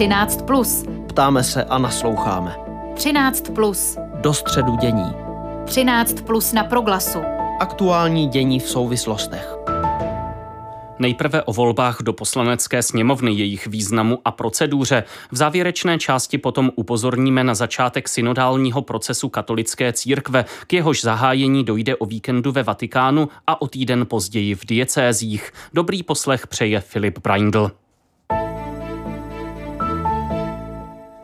13. Plus. Ptáme se a nasloucháme. 13. Plus. Do středu dění. 13. Plus na proglasu. Aktuální dění v souvislostech. Nejprve o volbách do poslanecké sněmovny, jejich významu a proceduře. V závěrečné části potom upozorníme na začátek synodálního procesu katolické církve, k jehož zahájení dojde o víkendu ve Vatikánu a o týden později v diecézích. Dobrý poslech přeje Filip Braindl.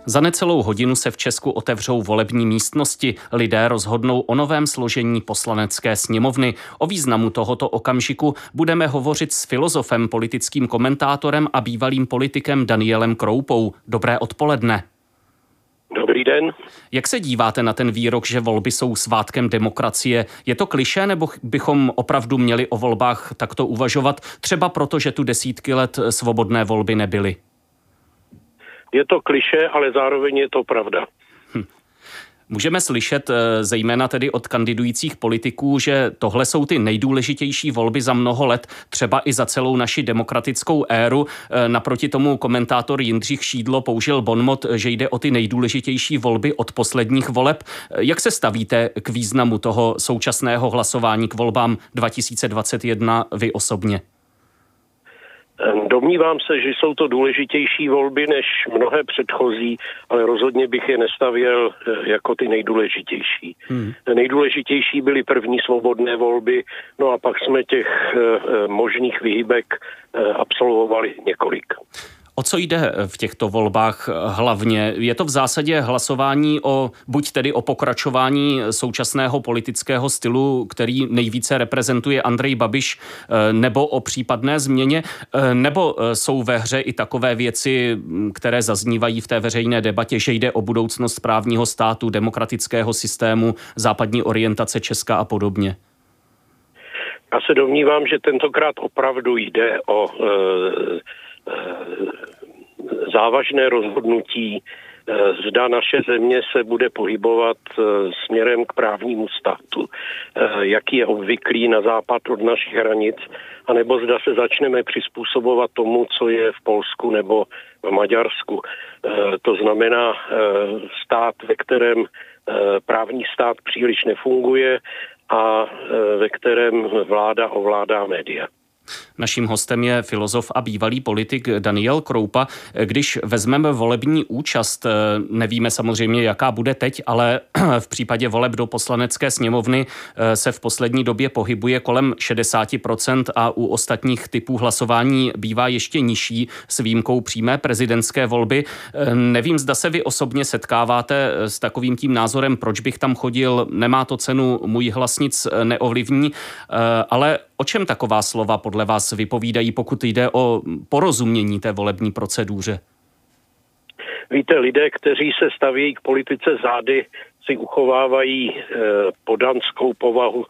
Za necelou hodinu se v Česku otevřou volební místnosti. Lidé rozhodnou o novém složení poslanecké sněmovny. O významu tohoto okamžiku budeme hovořit s filozofem, politickým komentátorem a bývalým politikem Danielem Kroupou. Dobré odpoledne. Dobrý den. Jak se díváte na ten výrok, že volby jsou svátkem demokracie? Je to kliše, nebo bychom opravdu měli o volbách takto uvažovat, třeba proto, že tu desítky let svobodné volby nebyly? Je to kliše, ale zároveň je to pravda. Hm. Můžeme slyšet eh, zejména tedy od kandidujících politiků, že tohle jsou ty nejdůležitější volby za mnoho let, třeba i za celou naši demokratickou éru. Eh, naproti tomu komentátor Jindřich Šídlo použil bonmot, že jde o ty nejdůležitější volby od posledních voleb. Eh, jak se stavíte k významu toho současného hlasování k volbám 2021 vy osobně? Domnívám se, že jsou to důležitější volby než mnohé předchozí, ale rozhodně bych je nestavěl eh, jako ty nejdůležitější. Hmm. Nejdůležitější byly první svobodné volby, no a pak jsme těch eh, eh, možných výhybek absolvovali několik. O co jde v těchto volbách hlavně? Je to v zásadě hlasování o buď tedy o pokračování současného politického stylu, který nejvíce reprezentuje Andrej Babiš, eh, nebo o případné změně, eh, nebo eh, jsou ve hře i takové věci, které zaznívají v té veřejné debatě, že jde o budoucnost právního státu, demokratického systému, západní orientace Česka a podobně? Já se domnívám, že tentokrát opravdu jde o závažné rozhodnutí, eh, zda naše země se bude pohybovat eh, směrem k právnímu státu, eh, jaký je obvyklý na západ od našich hranic, anebo zda se začneme přizpůsobovat tomu, co je v Polsku nebo v Maďarsku. To znamená stát, ve kterém právní stát příliš nefunguje a ve kterém vláda ovládá média. Naším hostem je filozof a bývalý politik Daniel Kroupa. Když vezmeme volební účast, nevíme samozřejmě, jaká bude teď, ale v případě voleb do poslanecké sněmovny eh, se v poslední době pohybuje kolem 60% a u ostatních typů hlasování bývá ještě nižší s výjimkou přímé prezidentské volby. Eh, nevím, zda se vy osobně setkáváte s takovým tím názorem, proč bych tam chodil, nemá to cenu, můj hlas nic neovlivní, eh, ale o čem taková slova podle vás vypovídají, pokud jde o porozumění té volební proceduře? Víte, lidé, kteří se staví k politice zády, si uchovávají eh, podanskou povahu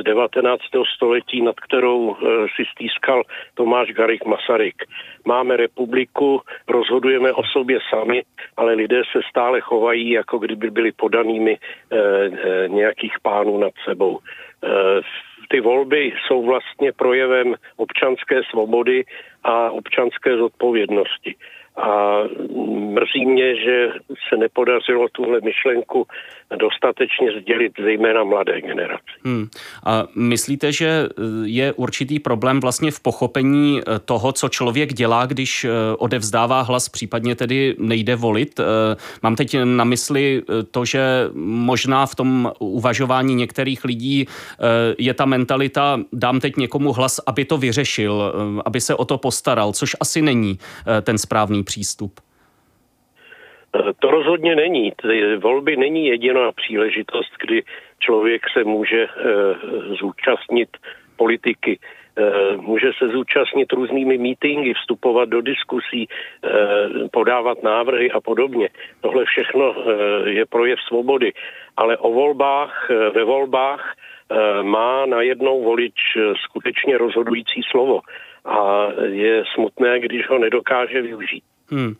z 19. století, nad kterou eh, si stýskal Tomáš Garik Masaryk. Máme republiku, rozhodujeme o sobě sami, ale lidé se stále chovají, jako kdyby byli podanými eh, nějakých pánů nad sebou ty volby jsou vlastně projevem občanské svobody a občanské zodpovědnosti. A mrzí mě, že se nepodařilo tuhle myšlenku dostatečně sdělit zejména mladé generaci. Hmm. A myslíte, že eh, je určitý problém vlastně v pochopení eh, toho, co člověk dělá, když eh, odevzdává hlas, případně tedy nejde volit? Mám teď na mysli to, že možná v tom uvažování některých lidí je ta mentalita, dám teď někomu hlas, aby to vyřešil, aby se o to postaral, což asi není ten správný přístup. To rozhodně není. Ty volby není jediná příležitost, kdy člověk se může uh, zúčastnit politiky. Uh, může se zúčastnit různými meetingy, vstupovat do diskusí, podávat návrhy a podobně. Tohle všechno je projev svobody. Ale o volbách, ve volbách má najednou volič skutečně rozhodující slovo. A je smutné, když ho nedokáže využít. Hmm.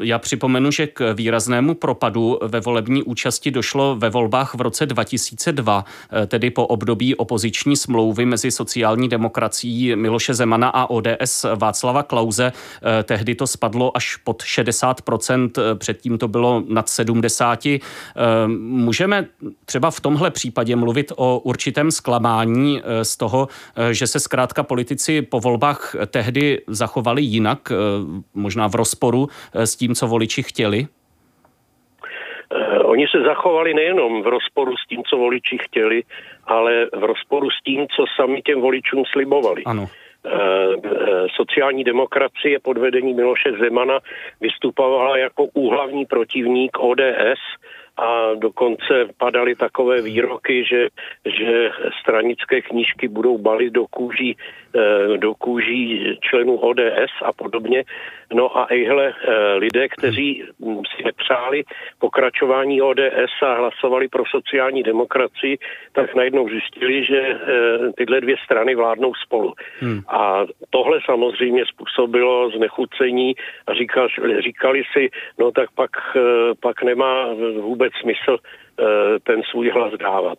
Já připomenu, že k výraznému propadu ve volební účasti došlo ve volbách v roce 2002, eh, tedy po období opoziční smlouvy mezi sociální demokracií Miloše Zemana a ODS Václava Klauze. Eh, tehdy to spadlo až pod 60%, předtím to bylo nad 70%. Můžeme třeba v tomhle případě mluvit o určitém zklamání z toho, že se zkrátka politici po volbách tehdy zachovali jinak, možná v rozporu rozporu eh, s tím, co voliči chtěli? Eh, oni se zachovali nejenom v rozporu s tím, co voliči chtěli, ale v rozporu s tím, co sami těm voličům slibovali. Ano. Eh, sociální demokracie pod vedením Miloše Zemana vystupovala jako úhlavní protivník ODS a dokonce padaly takové výroky, že, že stranické knížky budou balit do kůží, do kůží členů ODS a podobně. No a ejhle eh, lidé, kteří hm, si nepřáli pokračování ODS a hlasovali pro sociální demokracii, tak najednou zjistili, že eh, tyhle dvě strany vládnou spolu. Hmm. A tohle samozřejmě způsobilo znechucení a říkali, říkali si, no tak pak, eh, pak nemá vůbec smysl Eh, ten svůj hlas dávat.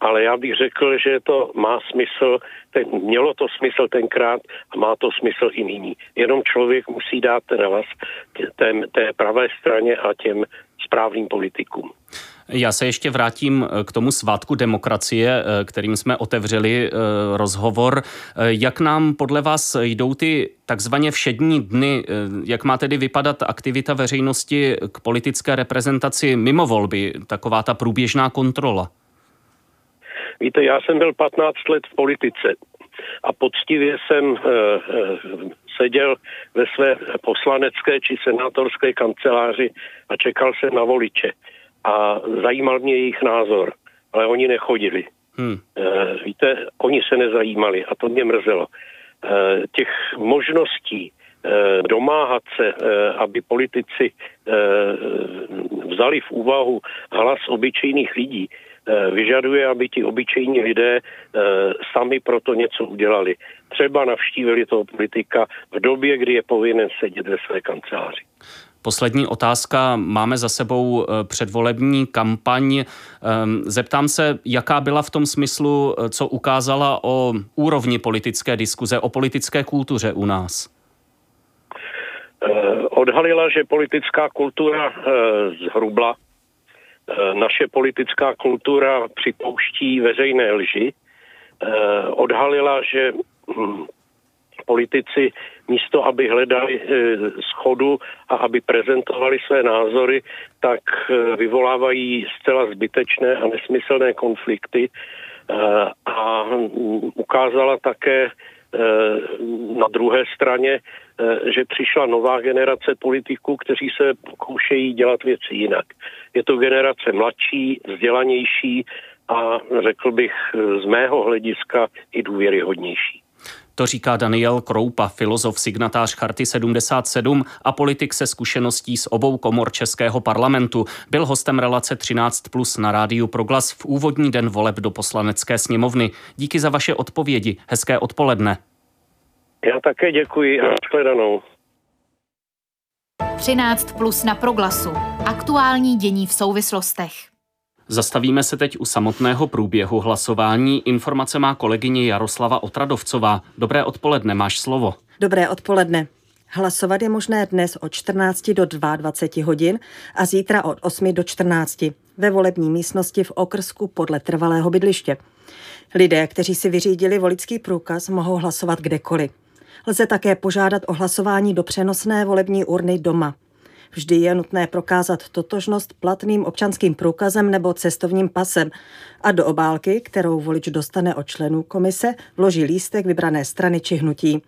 Ale já bych řekl, že to má smysl, ten, mělo to smysl tenkrát a má to smysl i nyní. Jenom člověk musí dát ten hlas té pravé straně a těm správným politikům. Já se ještě vrátím eh, k tomu svátku demokracie, eh, kterým jsme otevřeli eh, rozhovor. Jak nám podle vás jdou ty takzvaně všední dny? Jak má tedy vypadat aktivita veřejnosti k politické reprezentaci mimo volby? Taková ta průběžná kontrola. Víte, já jsem byl 15 let v politice a poctivě jsem seděl ve své poslanecké či senátorské kanceláři a čekal jsem na voliče a zajímal mě jejich názor, ale oni nechodili. Hmm. E, víte, oni se nezajímali a to mě mrzelo. E, těch možností e, domáhat se, e, aby politici e, vzali v úvahu hlas obyčejných lidí, vyžaduje, aby ti obyčejní lidé sami proto něco udělali. Třeba navštívili toho politika v době, kdy je povinen sedět ve své kanceláři. Poslední otázka. Máme za sebou eh, předvolební kampaň. Ehm, zeptám se, jaká byla v tom smyslu, eh, co ukázala o úrovni politické diskuze, o politické kultuře u nás? Eh, odhalila, že politická kultura zhrubla. Naše politická kultura připouští veřejné lži. Odhalila, že hm, politici místo, aby hledali eh, schodu a aby prezentovali své názory, tak eh, vyvolávají zcela zbytečné a nesmyslné konflikty eh, a ukázala také na druhé straně, že přišla nová generace politiků, kteří se pokoušejí dělat věci jinak. Je to generace mladší, vzdělanější a řekl bych z mého hlediska i důvěryhodnější. To říká Daniel Kroupa, filozof, signatář Charty 77 a politik se zkušeností z obou komor Českého parlamentu. Byl hostem relace 13 plus na rádiu Proglas v úvodní den voleb do poslanecké sněmovny. Díky za vaše odpovědi. Hezké odpoledne. Já také děkuji a shledanou. 13 plus na Proglasu. Aktuální dění v souvislostech. Zastavíme se teď u samotného průběhu hlasování. Informace má kolegyně Jaroslava Otradovcová. Dobré odpoledne, máš slovo. Dobré odpoledne. Hlasovat je možné dnes od 14 do 22 hodin a zítra od 8 do 14 ve volební místnosti v okrsku podle trvalého bydliště. Lidé, kteří si vyřídili volický průkaz, mohou hlasovat kdekoliv. Lze také požádat o hlasování do přenosné volební urny doma. Vždy je nutné prokázat totožnost platným občanským průkazem nebo cestovním pasem a do obálky, kterou volič dostane od členů komise, vloží lístek vybrané strany či hnutí.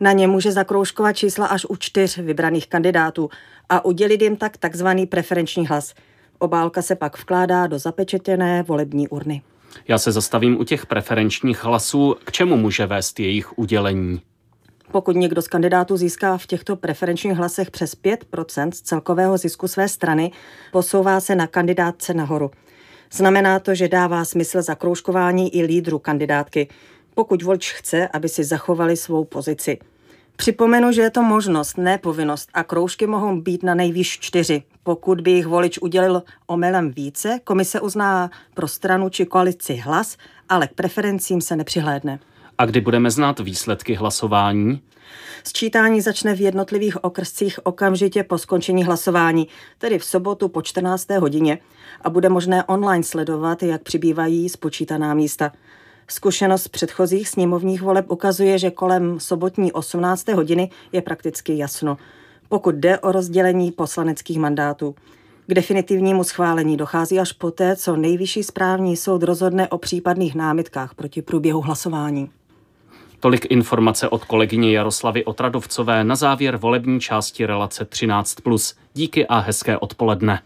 Na ně může zakroužkovat čísla až u čtyř vybraných kandidátů a udělit jim tak takzvaný preferenční hlas. Obálka se pak vkládá do zapečetěné volební urny. Já se zastavím u těch preferenčních hlasů. K čemu může vést jejich udělení? Pokud někdo z kandidátů získá v těchto preferenčních hlasech přes 5% z celkového zisku své strany, posouvá se na kandidátce nahoru. Znamená to, že dává smysl zakroužkování i lídru kandidátky, pokud volič chce, aby si zachovali svou pozici. Připomenu, že je to možnost, ne povinnost a kroužky mohou být na nejvýš čtyři. Pokud by jich volič udělil omylem více, komise uzná pro stranu či koalici hlas, ale k preferencím se nepřihlédne. A kdy budeme znát výsledky hlasování? Sčítání začne v jednotlivých okrscích okamžitě po skončení hlasování, tedy v sobotu po 14. hodině a bude možné online sledovat, jak přibývají spočítaná místa. Zkušenost předchozích sněmovních voleb ukazuje, že kolem sobotní 18. hodiny je prakticky jasno, pokud jde o rozdělení poslaneckých mandátů. K definitivnímu schválení dochází až poté, co nejvyšší správní soud rozhodne o případných námitkách proti průběhu hlasování. Tolik informace od kolegyně Jaroslavy Otradovcové na závěr volební části relace 13+. Díky a hezké odpoledne.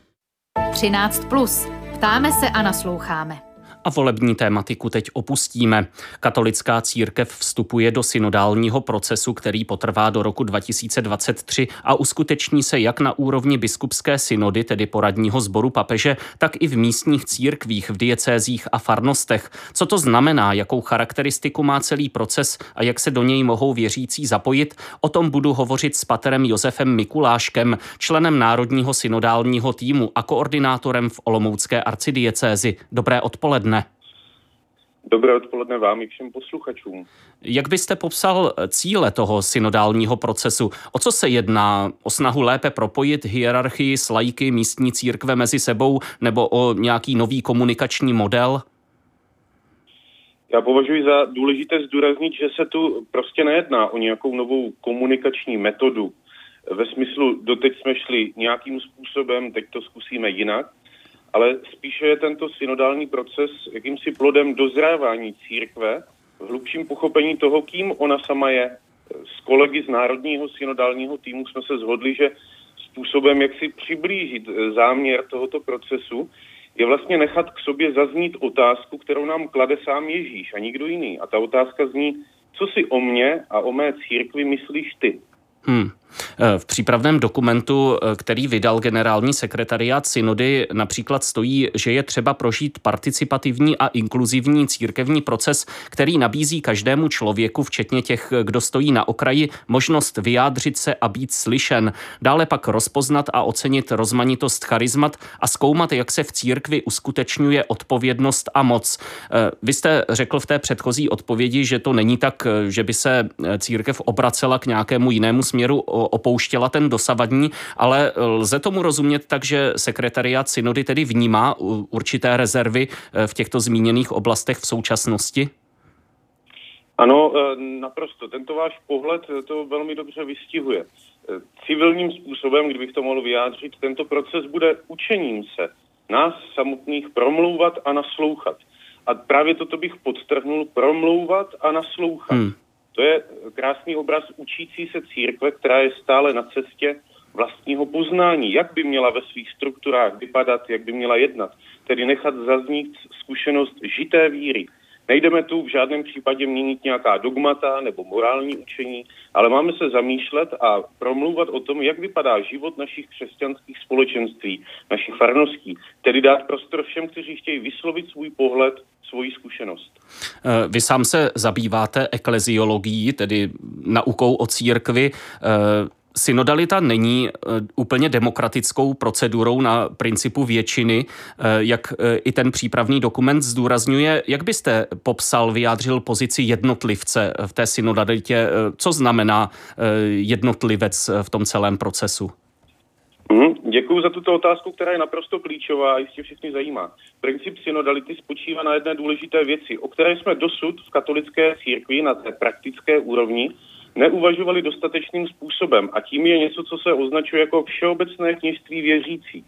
13+. Ptáme se a nasloucháme a volební tématiku teď opustíme. Katolická církev vstupuje do synodálního procesu, který potrvá do roku 2023 a uskuteční se jak na úrovni biskupské synody, tedy poradního sboru papeže, tak i v místních církvích, v diecézích a farnostech. Co to znamená, jakou charakteristiku má celý proces a jak se do něj mohou věřící zapojit, o tom budu hovořit s paterem Josefem Mikuláškem, členem Národního synodálního týmu a koordinátorem v Olomoucké arcidiecézi. Dobré odpoledne. Dobré odpoledne vám i všem posluchačům. Jak byste popsal cíle toho synodálního procesu? O co se jedná? O snahu lépe propojit hierarchii s lajky místní církve mezi sebou nebo o nějaký nový komunikační model? Já považuji za důležité zdůraznit, že se tu prostě nejedná o nějakou novou komunikační metodu. Ve smyslu, doteď jsme šli nějakým způsobem, teď to zkusíme jinak ale spíše je tento synodální proces jakýmsi plodem dozrávání církve v hlubším pochopení toho, kým ona sama je. S kolegy z Národního synodálního týmu jsme se zhodli, že způsobem, jak si přiblížit záměr tohoto procesu, je vlastně nechat k sobě zaznít otázku, kterou nám klade sám Ježíš a nikdo jiný. A ta otázka zní, co si o mě a o mé církvi myslíš ty? Hmm. Eh, v přípravném dokumentu, eh, který vydal generální sekretariát synody, například stojí, že je třeba prožít participativní a inkluzivní církevní proces, který nabízí každému člověku, včetně těch, kdo stojí na okraji, možnost vyjádřit se a být slyšen. Dále pak rozpoznat a ocenit rozmanitost charizmat a zkoumat, jak se v církvi uskutečňuje odpovědnost a moc. Eh, vy jste řekl v té předchozí odpovědi, že to není tak, že by se církev obracela k nějakému jinému směru opouštěla ten dosavadní, ale lze tomu rozumět tak, že sekretariát synody tedy vnímá určité rezervy eh, v těchto zmíněných oblastech v současnosti? Ano, eh, naprosto. Tento váš pohled eh, to velmi dobře vystihuje. Civilním způsobem, kdybych to mohl vyjádřit, tento proces bude učením se nás samotných promlouvat a naslouchat. A právě toto bych podtrhnul, promlouvat a naslouchat. Hmm. To je krásný obraz učící se církve, která je stále na cestě vlastního poznání, jak by měla ve svých strukturách vypadat, jak by měla jednat. Tedy nechat zaznít zkušenost žité víry, Nejdeme tu v žádném případě měnit nějaká dogmata nebo morální učení, ale máme se zamýšlet a promluvat o tom, jak vypadá život našich křesťanských společenství, našich farností. Tedy dát prostor všem, kteří chtějí vyslovit svůj pohled, svoji zkušenost. Eh, vy sám se zabýváte ekleziologií, tedy naukou o církvi. Synodalita není eh, úplně demokratickou procedurou na principu většiny, eh, jak eh, i ten přípravný dokument zdůrazňuje. Jak byste popsal, vyjádřil pozici jednotlivce v té synodalitě? Co znamená jednotlivec v tom celém procesu? Mm, děkuji za tuto otázku, která je naprosto klíčová a jistě všichni zajímá. Princip synodality spočívá na jedné důležité věci, o které jsme dosud v katolické církvi na té praktické úrovni neuvažovali dostatečným způsobem a tím je něco, co se označuje jako všeobecné kněžství věřících.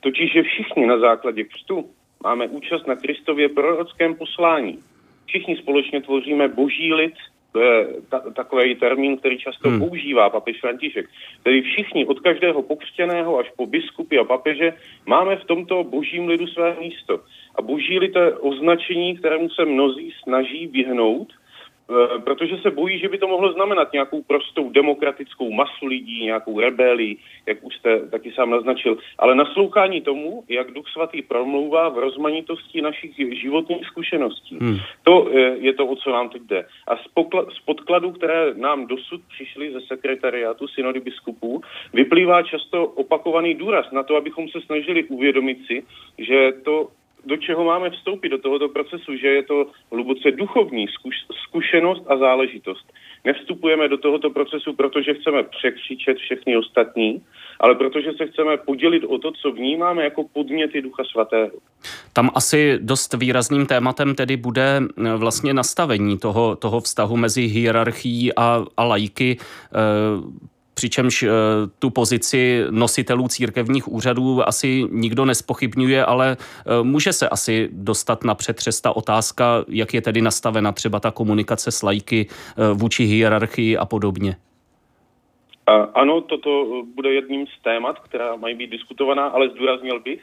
Totiž, že všichni na základě křtu máme účast na Kristově prorockém poslání. Všichni společně tvoříme boží lid, to je ta, takový termín, který často hmm. používá papež František. Tedy všichni, od každého pokřtěného až po biskupy a papeže, máme v tomto božím lidu své místo. A boží lid je označení, kterému se mnozí snaží vyhnout, protože se bojí, že by to mohlo znamenat nějakou prostou demokratickou masu lidí, nějakou rebelii, jak už jste taky sám naznačil, ale naslouchání tomu, jak Duch Svatý promlouvá v rozmanitosti našich životních zkušeností. Hmm. To eh, je to, o co nám teď jde. A z, pokla- z podkladů, které nám dosud přišly ze sekretariátu synody biskupů, vyplývá často opakovaný důraz na to, abychom se snažili uvědomit si, že to do čeho máme vstoupit do tohoto procesu, že je to hluboce duchovní zkušenost a záležitost. Nevstupujeme do tohoto procesu, protože chceme překřičet všechny ostatní, ale protože se chceme podělit o to, co vnímáme jako podněty Ducha Svatého. Tam asi dost výrazným tématem tedy bude eh, vlastně nastavení toho, toho vztahu mezi hierarchií a, a lajky. E, přičemž eh, tu pozici nositelů církevních úřadů asi nikdo nespochybňuje, ale eh, může se asi dostat na přetřes ta otázka, jak je tedy nastavena třeba ta komunikace s lajky eh, vůči hierarchii a podobně. Ano, toto bude jedním z témat, která mají být diskutovaná, ale zdůraznil bych,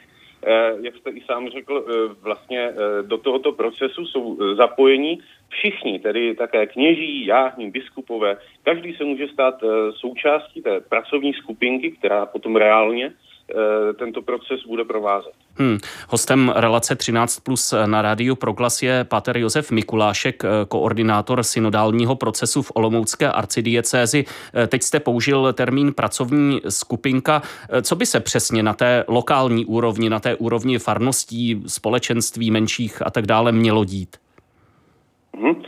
jak jste i sám řekl, vlastně do tohoto procesu jsou zapojení všichni, tedy také kněží, jáhní, biskupové. Každý se může stát součástí té pracovní skupinky, která potom reálně Eh, tento proces bude provázet. Hmm. Hostem relace 13 plus na rádiu Proglas je Pater Josef Mikulášek, eh, koordinátor synodálního procesu v Olomoucké arcidiecézi. Eh, teď jste použil termín pracovní skupinka. Co by se přesně na té lokální úrovni, na té úrovni farností, společenství menších a tak dále mělo dít? Hmm.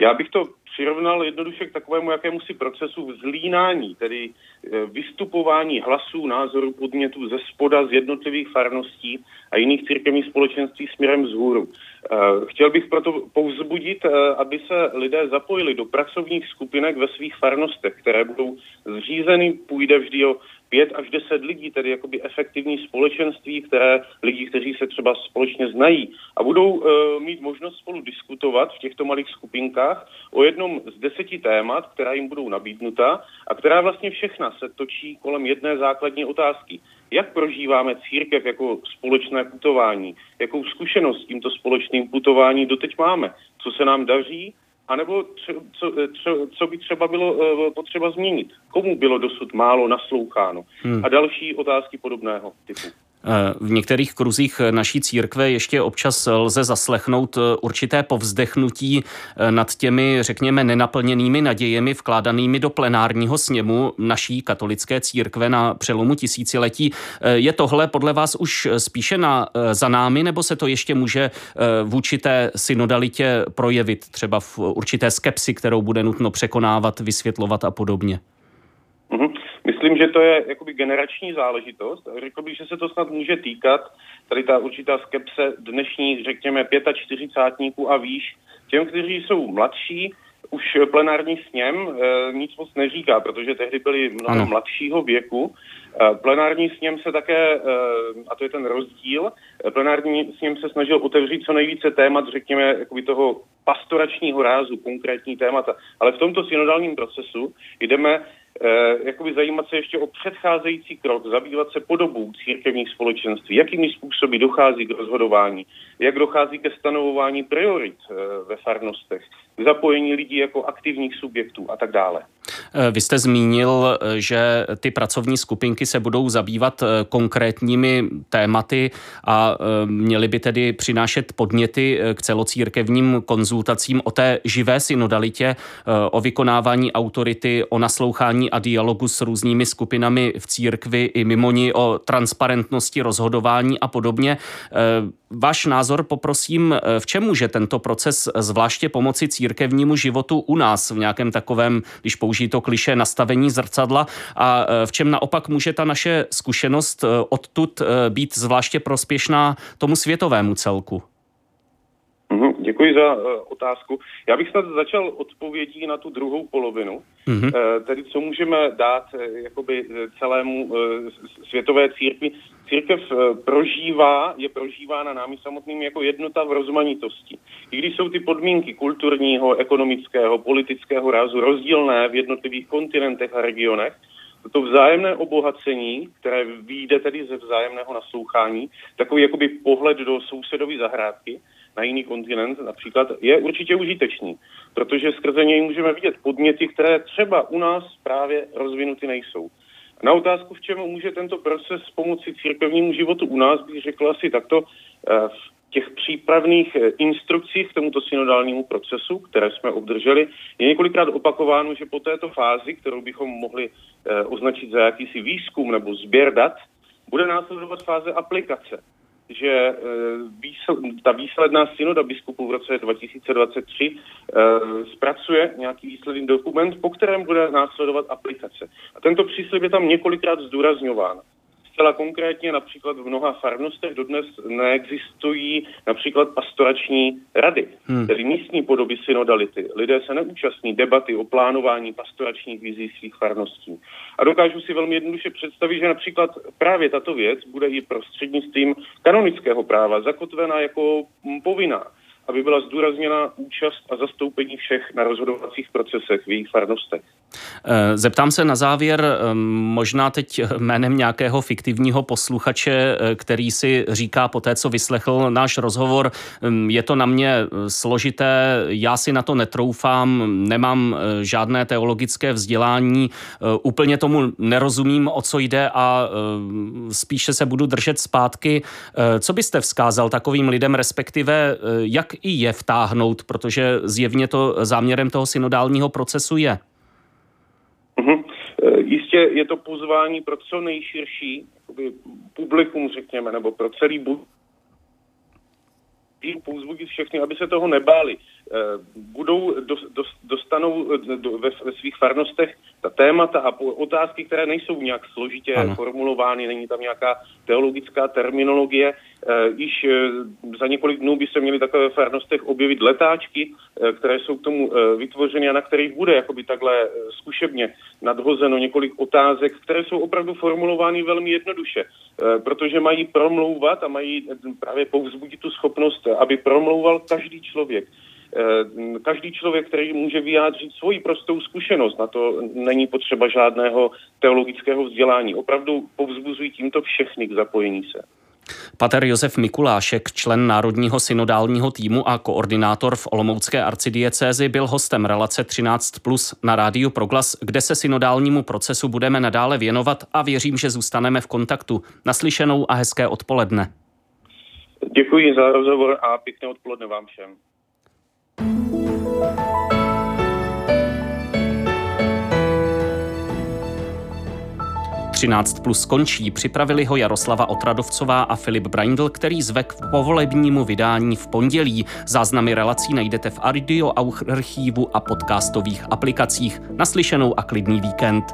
Já bych to přirovnal jednoduše k takovému jakémusi procesu vzlínání, tedy e, vystupování hlasů, názorů, podnětů ze spoda z jednotlivých farností a jiných církevních společenství směrem vzhůru. E, chtěl bych proto povzbudit, aby se lidé zapojili do pracovních skupinek ve svých farnostech, které budou zřízeny, půjde vždy o pět až deset lidí, tedy jakoby efektivní společenství, které lidi, kteří se třeba společně znají a budou uh, mít možnost spolu diskutovat v těchto malých skupinkách o jednom z deseti témat, která jim budou nabídnuta a která vlastně všechna se točí kolem jedné základní otázky. Jak prožíváme církev jako společné putování? Jakou zkušenost s tímto společným putování doteď máme? Co se nám daří anebo tře, co, tře, co by třeba bylo uh, potřeba změnit. Komu bylo dosud málo nasloucháno. Hmm. A další otázky podobného typu. V některých kruzích naší církve ještě občas lze zaslechnout určité povzdechnutí nad těmi, řekněme, nenaplněnými nadějemi vkládanými do plenárního sněmu naší katolické církve na přelomu tisíciletí. Je tohle podle vás už spíše na, za námi, nebo se to ještě může v určité synodalitě projevit, třeba v určité skepsi, kterou bude nutno překonávat, vysvětlovat a podobně? Mm-hmm. Myslím, že to je jakoby generační záležitost. Řekl bych, že se to snad může týkat tady ta určitá skepse dnešních, řekněme, 45 a výš. Těm, kteří jsou mladší, už plenární sněm e, nic moc neříká, protože tehdy byli mnoho ano. mladšího věku. E, plenární sněm se také, e, a to je ten rozdíl, e, plenární sněm se snažil otevřít co nejvíce témat, řekněme, jakoby toho pastoračního rázu, konkrétní témata. Ale v tomto synodálním procesu jdeme jakoby zajímat se ještě o předcházející krok, zabývat se podobou církevních společenství, jakými způsoby dochází k rozhodování, jak dochází ke stanovování priorit eh, ve farnostech, k zapojení lidí jako aktivních subjektů a tak dále. Eh, vy jste zmínil, že ty pracovní skupinky se budou zabývat konkrétními tématy a měly by tedy přinášet podněty k celocírkevním konzultacím o té živé synodalitě, o vykonávání autority, o naslouchání a dialogu s různými skupinami v církvi i mimo ní o transparentnosti rozhodování a podobně. E, váš názor poprosím, e, v čem může tento proces zvláště pomoci církevnímu životu u nás v nějakém takovém, když použijí to kliše, nastavení zrcadla a e, v čem naopak může ta naše zkušenost odtud být zvláště prospěšná tomu světovému celku? Děkuji za uh, otázku. Já bych snad začal odpovědí na tu druhou polovinu, mm-hmm. uh, tedy co můžeme dát uh, jakoby celému uh, světové církvi. Církev uh, prožívá, je prožívána námi samotnými jako jednota v rozmanitosti. I když jsou ty podmínky kulturního, ekonomického, politického rázu rozdílné v jednotlivých kontinentech a regionech, to vzájemné obohacení, které vyjde tedy ze vzájemného naslouchání, takový jakoby pohled do sousedové zahrádky, na jiný kontinent například, je určitě užitečný, protože skrze něj můžeme vidět podněty, které třeba u nás právě rozvinuty nejsou. Na otázku, v čem může tento proces pomoci církevnímu životu u nás, bych řekl asi takto. Eh, v těch přípravných eh, instrukcích k tomuto synodálnímu procesu, které jsme obdrželi, je několikrát opakováno, že po této fázi, kterou bychom mohli eh, označit za jakýsi výzkum nebo sběr dat, bude následovat fáze aplikace že eh, ta výsledná synoda biskupů v roce 2023 eh, zpracuje nějaký výsledný dokument, po kterém bude následovat aplikace. A tento příslib je tam několikrát zdůrazňován. Zcela konkrétně například v mnoha farnostech dodnes neexistují například pastorační rady, hmm. tedy místní podoby synodality. Lidé se neúčastní debaty o plánování pastoračních vizí svých farností. A dokážu si velmi jednoduše představit, že například právě tato věc bude i prostřednictvím kanonického práva zakotvena jako povinná aby byla zdůrazněna účast a zastoupení všech na rozhodovacích procesech v jejich farnostech. Eh, zeptám se na závěr, eh, možná teď jménem nějakého fiktivního posluchače, eh, který si říká po té, co vyslechl náš rozhovor, je to na mě složité, já si na to netroufám, nemám žádné teologické vzdělání, úplně tomu nerozumím, o co jde a spíše se budu držet zpátky. Co byste vzkázal takovým lidem, respektive jak i je vtáhnout, protože zjevně to záměrem toho synodálního procesu je? Mm-hmm. Jistě je to pozvání pro co nejširší publikum, řekněme, nebo pro celý bu- pouzbudit všechny, aby se toho nebáli. Eh, budou, dostanou eh, ve, ve svých farnostech ta témata a otázky, které nejsou nějak složitě ano. formulovány, není tam nějaká teologická terminologie. Již za několik dnů by se měly takové farnostech objevit letáčky, které jsou k tomu vytvořeny a na kterých bude jakoby takhle zkušebně nadhozeno několik otázek, které jsou opravdu formulovány velmi jednoduše, protože mají promlouvat a mají právě povzbudit tu schopnost, aby promlouval každý člověk. Eh, každý člověk, který může vyjádřit svoji prostou zkušenost, na to není potřeba žádného teologického vzdělání. Opravdu povzbuzují tímto všechny k zapojení se. Pater Josef Mikulášek, člen Národního synodálního týmu a koordinátor v Olomoucké arcidiecézi, byl hostem relace 13 plus na rádiu Proglas, kde se synodálnímu procesu budeme nadále věnovat a věřím, že zůstaneme v kontaktu. Naslyšenou a hezké odpoledne. Děkuji za rozhovor a pěkné odpoledne vám všem. 13 plus skončí. Připravili ho Jaroslava Otradovcová a Filip Braindl, který zve k povolebnímu vydání v pondělí. Záznamy relací najdete v audio archívu a podcastových aplikacích. Naslyšenou a klidný víkend.